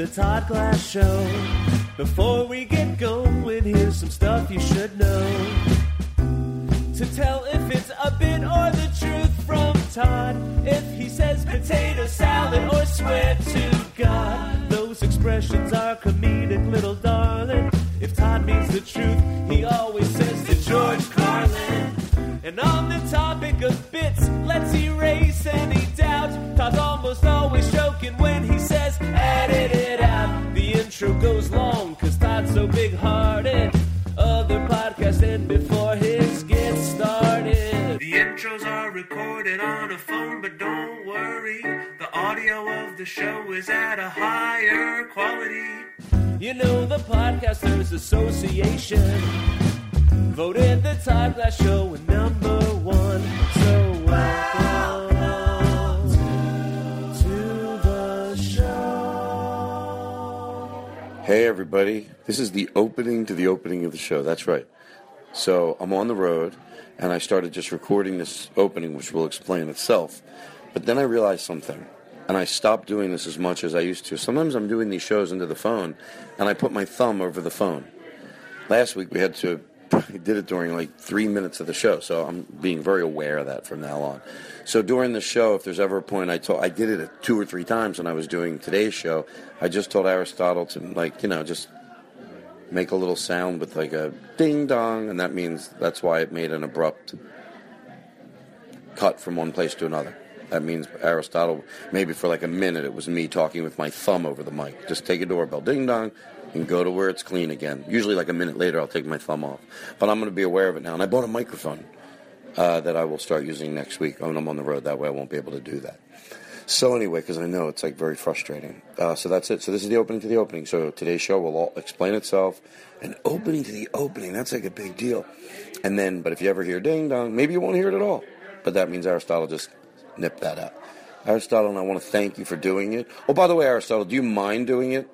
The Todd Glass Show. Before we get going, here's some stuff you should know. To tell if it's a bit or the truth from Todd. If he says potato salad or swear to God, those expressions are comedic, little darling. If Todd means the truth, he always says to George Carlin. And on the topic of bits, let's erase any doubt. Todd's almost always joking when he says, edit long, cause Todd's so big hearted. Other podcasts end before his gets started. The intros are recorded on a phone, but don't worry. The audio of the show is at a higher quality. You know, the Podcasters Association voted the Todd Glass Show number Hey, everybody. This is the opening to the opening of the show. That's right. So I'm on the road, and I started just recording this opening, which will explain itself. But then I realized something, and I stopped doing this as much as I used to. Sometimes I'm doing these shows into the phone, and I put my thumb over the phone. Last week we had to I did it during like three minutes of the show, so I'm being very aware of that from now on. So during the show, if there's ever a point I told, I did it two or three times when I was doing today's show. I just told Aristotle to like you know just make a little sound with like a ding dong, and that means that's why it made an abrupt cut from one place to another. That means Aristotle, maybe for like a minute, it was me talking with my thumb over the mic. Just take a doorbell, ding dong, and go to where it's clean again. Usually, like a minute later, I'll take my thumb off. But I'm going to be aware of it now. And I bought a microphone uh, that I will start using next week when I'm on the road. That way, I won't be able to do that. So anyway, because I know it's like very frustrating. Uh, so that's it. So this is the opening to the opening. So today's show will all explain itself. An opening to the opening. That's like a big deal. And then, but if you ever hear ding dong, maybe you won't hear it at all. But that means Aristotle just nipped that up. Aristotle, and I want to thank you for doing it. Oh, by the way, Aristotle, do you mind doing it?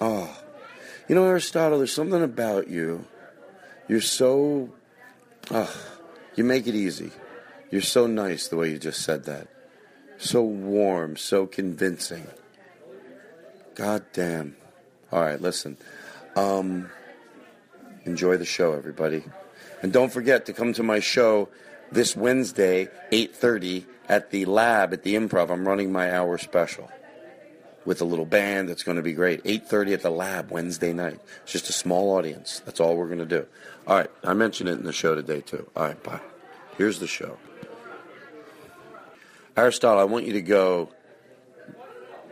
Oh, you know, Aristotle, there's something about you. You're so. Oh, you make it easy. You're so nice the way you just said that. So warm, so convincing. God damn. All right, listen. Um, enjoy the show, everybody. And don't forget to come to my show this Wednesday, 8.30, at the lab at the Improv. I'm running my hour special with a little band. That's going to be great. 8:30 at the lab Wednesday night. It's just a small audience. That's all we're going to do. All right, I mentioned it in the show today too. All right, bye. Here's the show. Aristotle, I want you to go.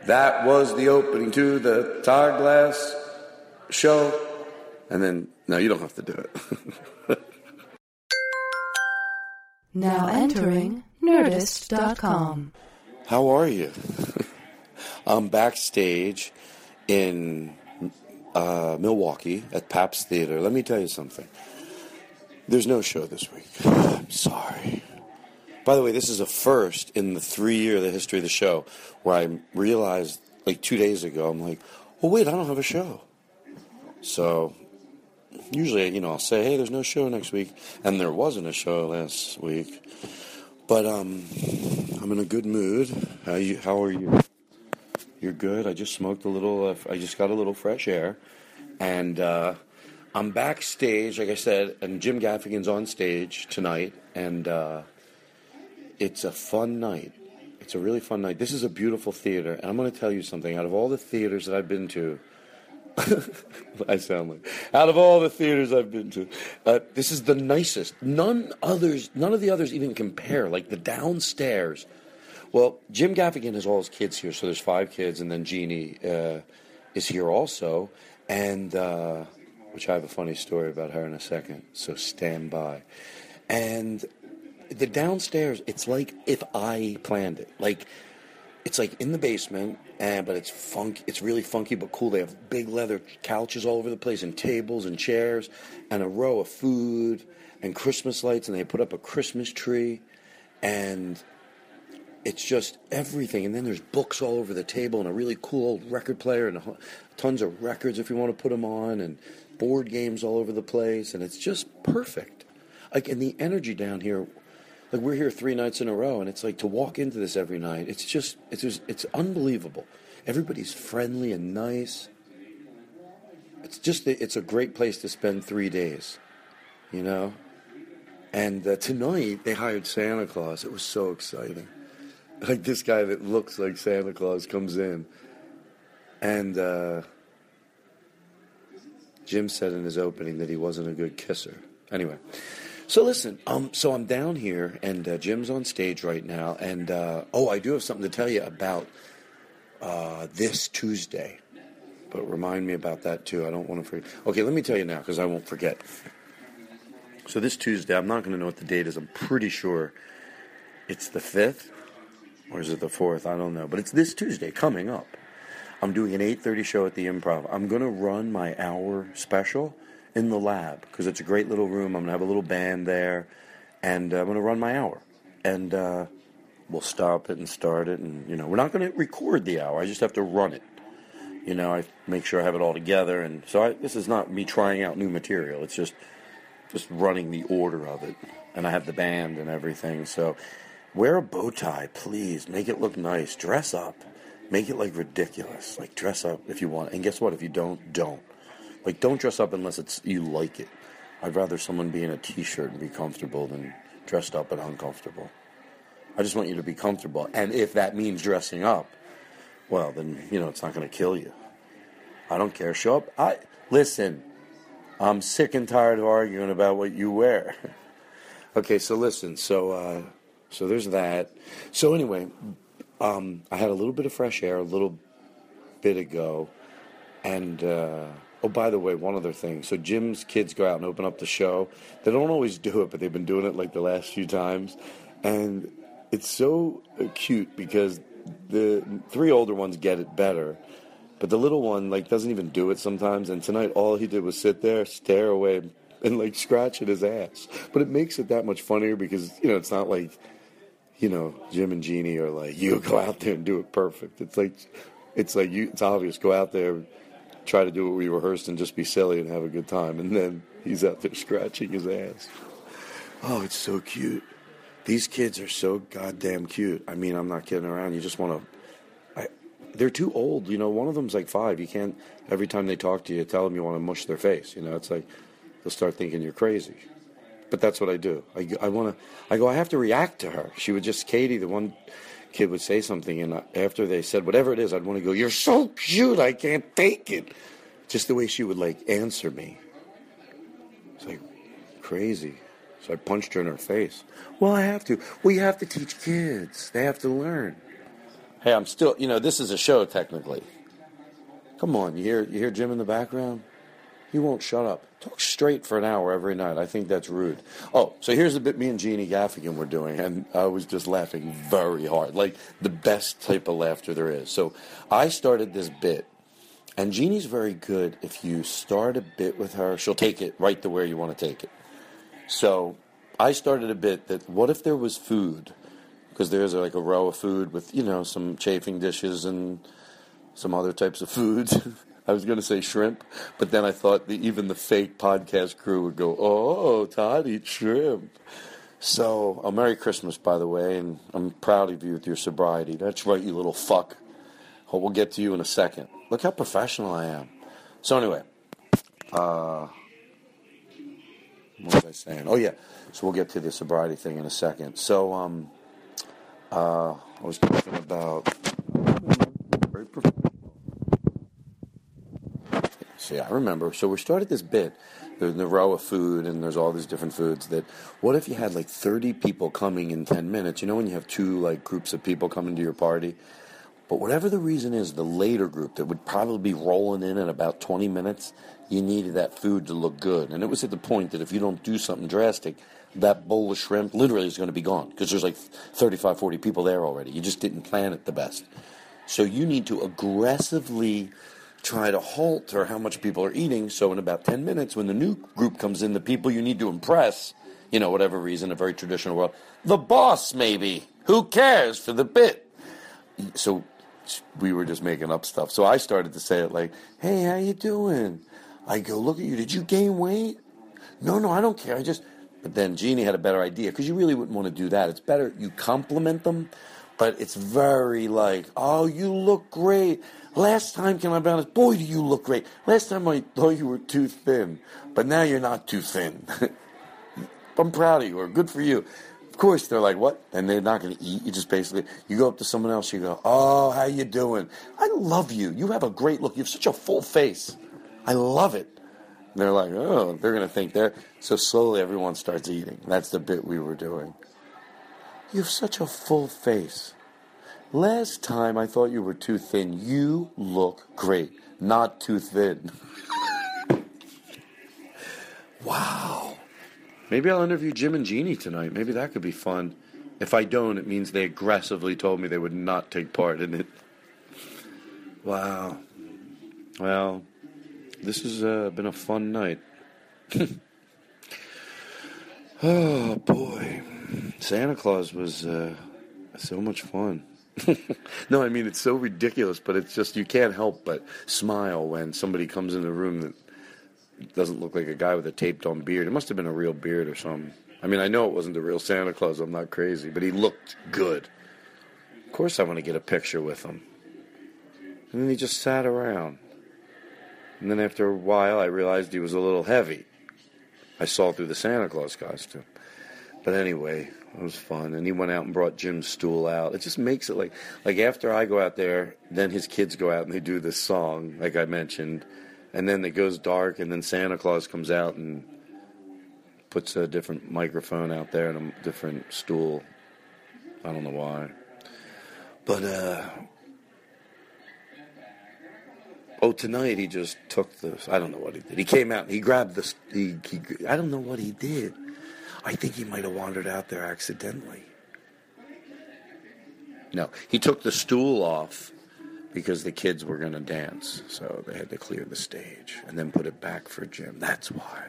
That was the opening to the Todd Glass show, and then no, you don't have to do it. Now entering Nerdist.com. How are you? I'm backstage in uh, Milwaukee at Pabst Theater. Let me tell you something. There's no show this week. I'm sorry. By the way, this is a first in the three year the history of the show where I realized like two days ago, I'm like, oh wait, I don't have a show. So usually, you know, I'll say, hey, there's no show next week, and there wasn't a show last week. But um, I'm in a good mood. How you? How are you? You're good. I just smoked a little. Uh, I just got a little fresh air, and uh, I'm backstage. Like I said, and Jim Gaffigan's on stage tonight, and uh, it's a fun night. It's a really fun night. This is a beautiful theater, and I'm going to tell you something. Out of all the theaters that I've been to, I sound like out of all the theaters I've been to, uh, this is the nicest. None others, none of the others even compare. Like the downstairs. Well, Jim Gaffigan has all his kids here, so there's five kids, and then Jeannie uh, is here also, and uh, which I have a funny story about her in a second. So stand by. And the downstairs, it's like if I planned it. Like it's like in the basement, and but it's funk. It's really funky but cool. They have big leather couches all over the place, and tables and chairs, and a row of food and Christmas lights, and they put up a Christmas tree, and it's just everything. And then there's books all over the table, and a really cool old record player, and tons of records if you want to put them on, and board games all over the place, and it's just perfect. Like, and the energy down here like we're here three nights in a row, and it's like to walk into this every night. It's just it's just, it's unbelievable. Everybody's friendly and nice. It's just it's a great place to spend three days, you know. And uh, tonight they hired Santa Claus. It was so exciting. Like this guy that looks like Santa Claus comes in, and uh, Jim said in his opening that he wasn't a good kisser. Anyway. So listen, um, so I'm down here, and uh, Jim's on stage right now, and uh, oh, I do have something to tell you about uh, this Tuesday. But remind me about that too. I don't want to forget. Okay, let me tell you now because I won't forget. So this Tuesday, I'm not going to know what the date is. I'm pretty sure it's the fifth, or is it the fourth? I don't know, but it's this Tuesday coming up. I'm doing an 8:30 show at the Improv. I'm going to run my hour special in the lab because it's a great little room. I'm going to have a little band there, and uh, I'm going to run my hour. And uh, we'll stop it and start it. And, you know, we're not going to record the hour. I just have to run it. You know, I make sure I have it all together. And so I, this is not me trying out new material. It's just just running the order of it. And I have the band and everything. So wear a bow tie, please. Make it look nice. Dress up. Make it like ridiculous. Like dress up if you want. And guess what? If you don't, don't. Like, don't dress up unless it's you like it. I'd rather someone be in a t-shirt and be comfortable than dressed up and uncomfortable. I just want you to be comfortable. And if that means dressing up, well, then you know it's not going to kill you. I don't care. Show up. I listen. I'm sick and tired of arguing about what you wear. okay, so listen. So, uh, so there's that. So anyway, um, I had a little bit of fresh air a little bit ago, and. Uh, Oh, by the way, one other thing. So Jim's kids go out and open up the show. They don't always do it, but they've been doing it like the last few times, and it's so cute because the three older ones get it better, but the little one like doesn't even do it sometimes. And tonight, all he did was sit there, stare away, and like scratch at his ass. But it makes it that much funnier because you know it's not like you know Jim and Jeannie are like you go out there and do it perfect. It's like it's like you. It's obvious. Go out there try to do what we rehearsed and just be silly and have a good time. And then he's out there scratching his ass. Oh, it's so cute. These kids are so goddamn cute. I mean, I'm not kidding around. You just want to. They're too old. You know, one of them's like five. You can't, every time they talk to you, tell them you want to mush their face. You know, it's like they'll start thinking you're crazy. But that's what I do. I, I want to, I go, I have to react to her. She would just, Katie, the one kid would say something, and uh, after they said whatever it is, I'd want to go, "You're so cute, I can't take it." Just the way she would like answer me. It's like crazy. So I punched her in her face. Well, I have to. We have to teach kids. They have to learn. Hey, I'm still. You know, this is a show technically. Come on, you hear you hear Jim in the background? He won't shut up. Talk straight for an hour every night. I think that's rude. Oh, so here's the bit me and Jeannie Gaffigan were doing, and I was just laughing very hard, like the best type of laughter there is. So I started this bit, and Jeannie's very good. If you start a bit with her, she'll take it right to where you want to take it. So I started a bit that what if there was food? Because there's like a row of food with, you know, some chafing dishes and some other types of foods. I was going to say shrimp, but then I thought the, even the fake podcast crew would go, "Oh, Todd eats shrimp." So, a Merry Christmas, by the way, and I'm proud of you with your sobriety. That's right, you little fuck. We'll get to you in a second. Look how professional I am. So anyway, uh, what was I saying? Oh yeah, so we'll get to the sobriety thing in a second. So um, uh, I was talking about very professional. See, I remember. So we started this bit. There's a row of food, and there's all these different foods. That what if you had like 30 people coming in 10 minutes? You know when you have two like groups of people coming to your party. But whatever the reason is, the later group that would probably be rolling in in about 20 minutes, you needed that food to look good. And it was at the point that if you don't do something drastic, that bowl of shrimp literally is going to be gone because there's like 35, 40 people there already. You just didn't plan it the best. So you need to aggressively try to halt or how much people are eating. So in about 10 minutes, when the new group comes in, the people you need to impress, you know, whatever reason, a very traditional world, the boss maybe. Who cares for the bit? So we were just making up stuff. So I started to say it like, "Hey, how you doing?" I go, "Look at you. Did you gain weight?" No, no, I don't care. I just. But then Jeannie had a better idea because you really wouldn't want to do that. It's better you compliment them, but it's very like, "Oh, you look great." Last time, can I be honest? Boy, do you look great. Last time I thought you were too thin, but now you're not too thin. I'm proud of you, or good for you. Of course, they're like, what? And they're not going to eat. You just basically, you go up to someone else, you go, oh, how you doing? I love you. You have a great look. You have such a full face. I love it. And they're like, oh, they're going to think they're. So slowly everyone starts eating. That's the bit we were doing. You have such a full face. Last time I thought you were too thin. You look great. Not too thin. wow. Maybe I'll interview Jim and Jeannie tonight. Maybe that could be fun. If I don't, it means they aggressively told me they would not take part in it. Wow. Well, this has uh, been a fun night. oh, boy. Santa Claus was uh, so much fun. no, I mean, it's so ridiculous, but it's just, you can't help but smile when somebody comes in the room that doesn't look like a guy with a taped on beard. It must have been a real beard or something. I mean, I know it wasn't the real Santa Claus. I'm not crazy, but he looked good. Of course, I want to get a picture with him. And then he just sat around. And then after a while, I realized he was a little heavy. I saw through the Santa Claus costume. But anyway, it was fun. And he went out and brought Jim's stool out. It just makes it like, like after I go out there, then his kids go out and they do this song, like I mentioned and then it goes dark, and then Santa Claus comes out and puts a different microphone out there and a different stool. I don't know why, but uh, oh, tonight he just took the. I don't know what he did. He came out and he grabbed the. He, he I don't know what he did. I think he might have wandered out there accidentally. No, he took the stool off because the kids were going to dance, so they had to clear the stage and then put it back for Jim. That's why.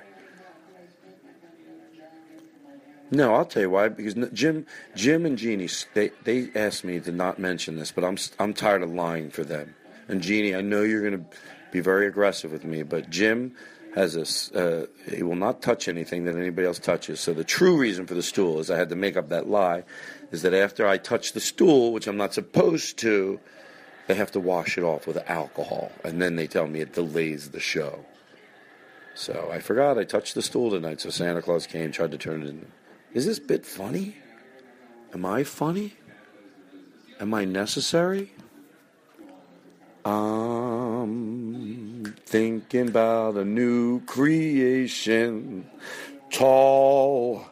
No, I'll tell you why. Because Jim, Jim and Jeannie, they they asked me to not mention this, but I'm I'm tired of lying for them. And Jeannie, I know you're going to be very aggressive with me, but Jim has a uh, he will not touch anything that anybody else touches. So the true reason for the stool is I had to make up that lie, is that after I touch the stool, which I'm not supposed to, they have to wash it off with alcohol, and then they tell me it delays the show. So I forgot I touched the stool tonight, so Santa Claus came, tried to turn it in. Is this bit funny? Am I funny? Am I necessary? I'm thinking about a new creation. Tall.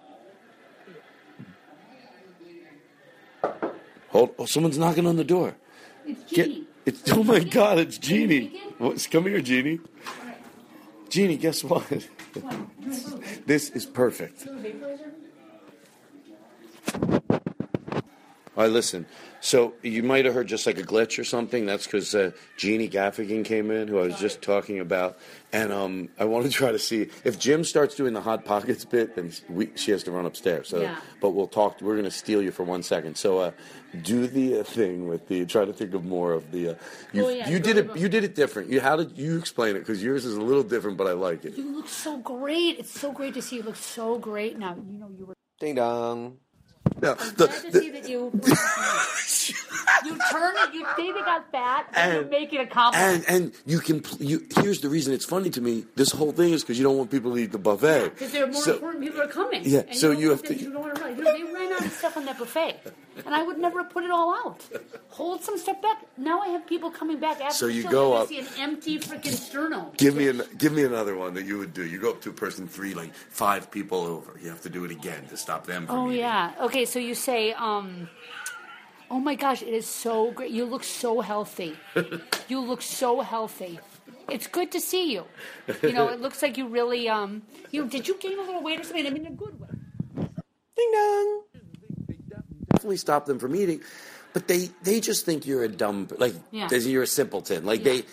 Hold, oh, someone's knocking on the door. It's Jeannie. Get, it's, oh my God, it's Jeannie. What's, come here, Jeannie. Jeannie, guess what? this is perfect. All right, listen. So you might have heard just like a glitch or something. That's because uh, Jeannie Gaffigan came in, who I was just talking about, and um, I want to try to see if Jim starts doing the hot pockets bit, then we, she has to run upstairs. So, yeah. but we'll talk. We're going to steal you for one second. So, uh, do the uh, thing with the. Try to think of more of the. Uh, you, oh, yeah, you did it. You did it different. You how did you explain it? Because yours is a little different, but I like it. You look so great. It's so great to see you look so great now. You know you were. Ding dong. I'm the, glad to the, see that you. you turn it. You say they got fat, and, And- you make it a compliment. and and you can you. Here's the reason it's funny to me. This whole thing is because you don't want people to eat the buffet. Because there are more So- important people are coming. Yeah, And so don't you have to- You don't want to realize. You know, they ran out of stuff on that buffet, and I would never have put it all out. Hold some stuff back. Now I have people coming back after So the you show, go and I up- see an empty freaking sterno. Give me an, give me another one that you would do. You go up to a person three, like five people over. You have to do it again to stop them from Oh eating. yeah. Okay, so you say, um, "Oh my gosh, it is so great. You look so healthy. you look so healthy. It's good to see you. You know, it looks like you really, um, you did you gain a little weight or something? I mean, in a good way. Ding dong. Definitely stop them from eating, but they they just think you're a dumb like Yeah. you're a simpleton. Like Yeah. they,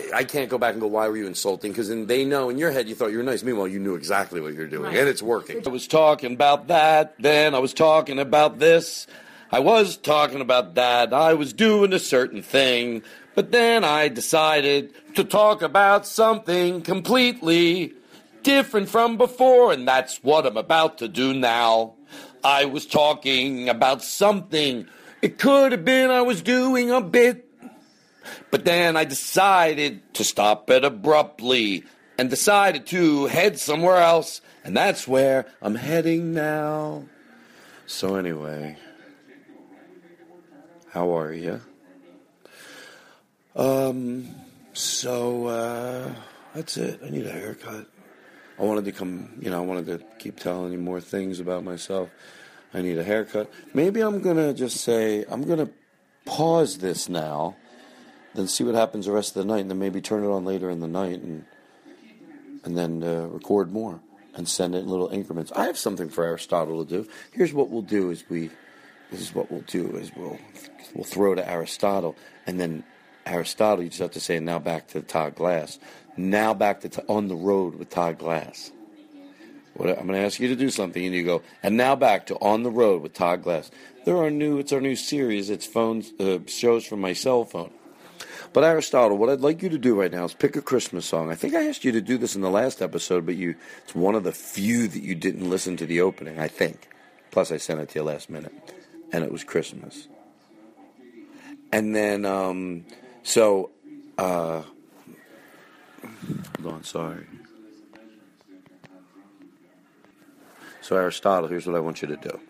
they, I can't go back and go, why were you insulting? Because then they know in your head you thought you were nice. Meanwhile, you knew exactly what you're doing, Right. and it's working. I was talking about that. Then I was talking about this. I was talking about that. I was doing a certain thing, but then I decided to talk about something completely different from before, and that's what I'm about to do now. I was talking about something. It could have been I was doing a bit, but then I decided to stop it abruptly and decided to head somewhere else, and that's where I'm heading now. So, anyway, how are you? Um, so, uh, that's it. I need a haircut. I wanted to come, you know, I wanted to keep telling you more things about myself. I need a haircut. Maybe I'm going to just say, I'm going to pause this now, then see what happens the rest of the night, and then maybe turn it on later in the night and and then uh, record more and send it in little increments. I have something for Aristotle to do. Here's what we'll do: is we this is what we'll do: is we'll we'll throw to Aristotle, and then Aristotle, you just have to say, "Now back to Todd Glass." Now back to t- on the road with Todd Glass. What, I'm going to ask you to do something, and you go, and now back to on the road with Todd Glass. There are new. It's our new series. It's phones uh, shows from my cell phone. But Aristotle, what I'd like you to do right now is pick a Christmas song. I think I asked you to do this in the last episode, but you it's one of the few that you didn't listen to the opening, I think. Plus I sent it to you last minute. And it was Christmas. And then um so uh hold on, sorry. So Aristotle, here's what I want you to do.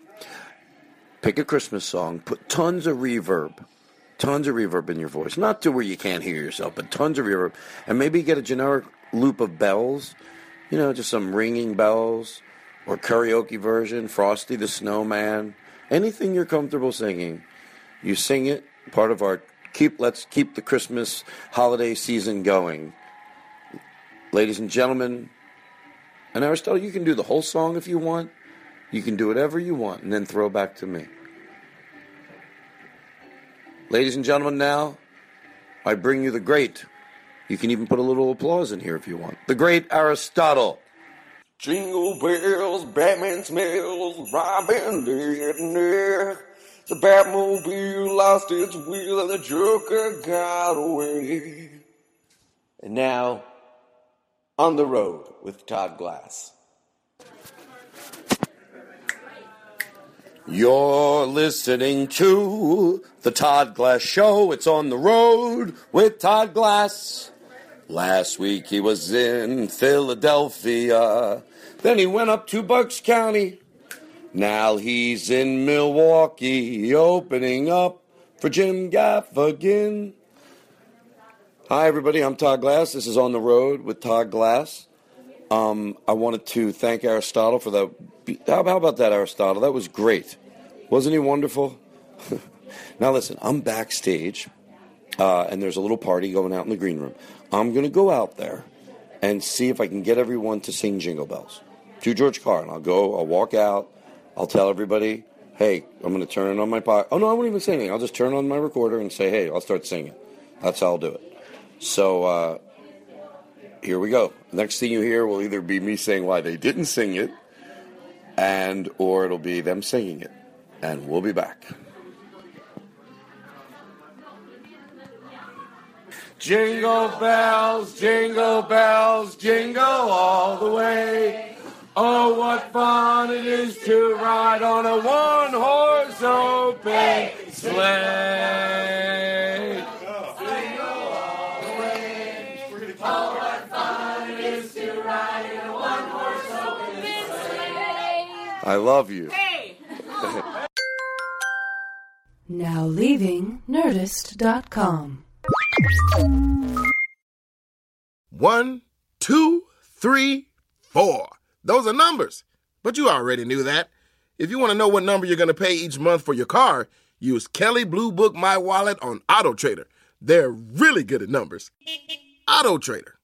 Pick a Christmas song, put tons of reverb tons of reverb in your voice. Not to where you can't hear yourself, but tons of reverb. And maybe get a generic loop of bells, you know, just some ringing bells or karaoke version, Frosty the Snowman, anything you're comfortable singing. You sing it, part of our keep let's keep the Christmas holiday season going. Ladies and gentlemen, and Aristotle, you can do the whole song if you want. You can do whatever you want and then throw back to me. Ladies and gentlemen, now I bring you the great. You can even put a little applause in here if you want. The great Aristotle. Jingle bells, Batman smells, Robin dead near. The Batmobile lost its wheel and the Joker got away. And now, on the road with Todd Glass. You're listening to the Todd Glass Show. It's on the road with Todd Glass. Last week he was in Philadelphia. Then he went up to Bucks County. Now he's in Milwaukee, opening up for Jim Gaffigan. Hi, everybody. I'm Todd Glass. This is On the Road with Todd Glass. Um, I wanted to thank Aristotle for that. How, how about that, Aristotle? That was great. Wasn't he wonderful? now, listen, I'm backstage, uh, and there's a little party going out in the green room. I'm going to go out there and see if I can get everyone to sing Jingle Bells to George Carlin. I'll go, I'll walk out, I'll tell everybody, hey, I'm going to turn on my pod. Oh, no, I won't even say anything. I'll just turn on my recorder and say, hey, I'll start singing. That's how I'll do it. So, uh, here we go. Next thing you hear will either be me saying why they didn't sing it, and or it'll be them singing it. And we'll be back. Jingle bells, jingle bells, jingle all the way. Oh, what fun it is to ride on a one-horse open sleigh. I love you. Now leaving Nerdist.com. One, two, three, four. Those are numbers. But you already knew that. If you want to know what number you're going to pay each month for your car, use Kelley Blue Book My Wallet on Auto Trader. They're really good at numbers. Auto Trader.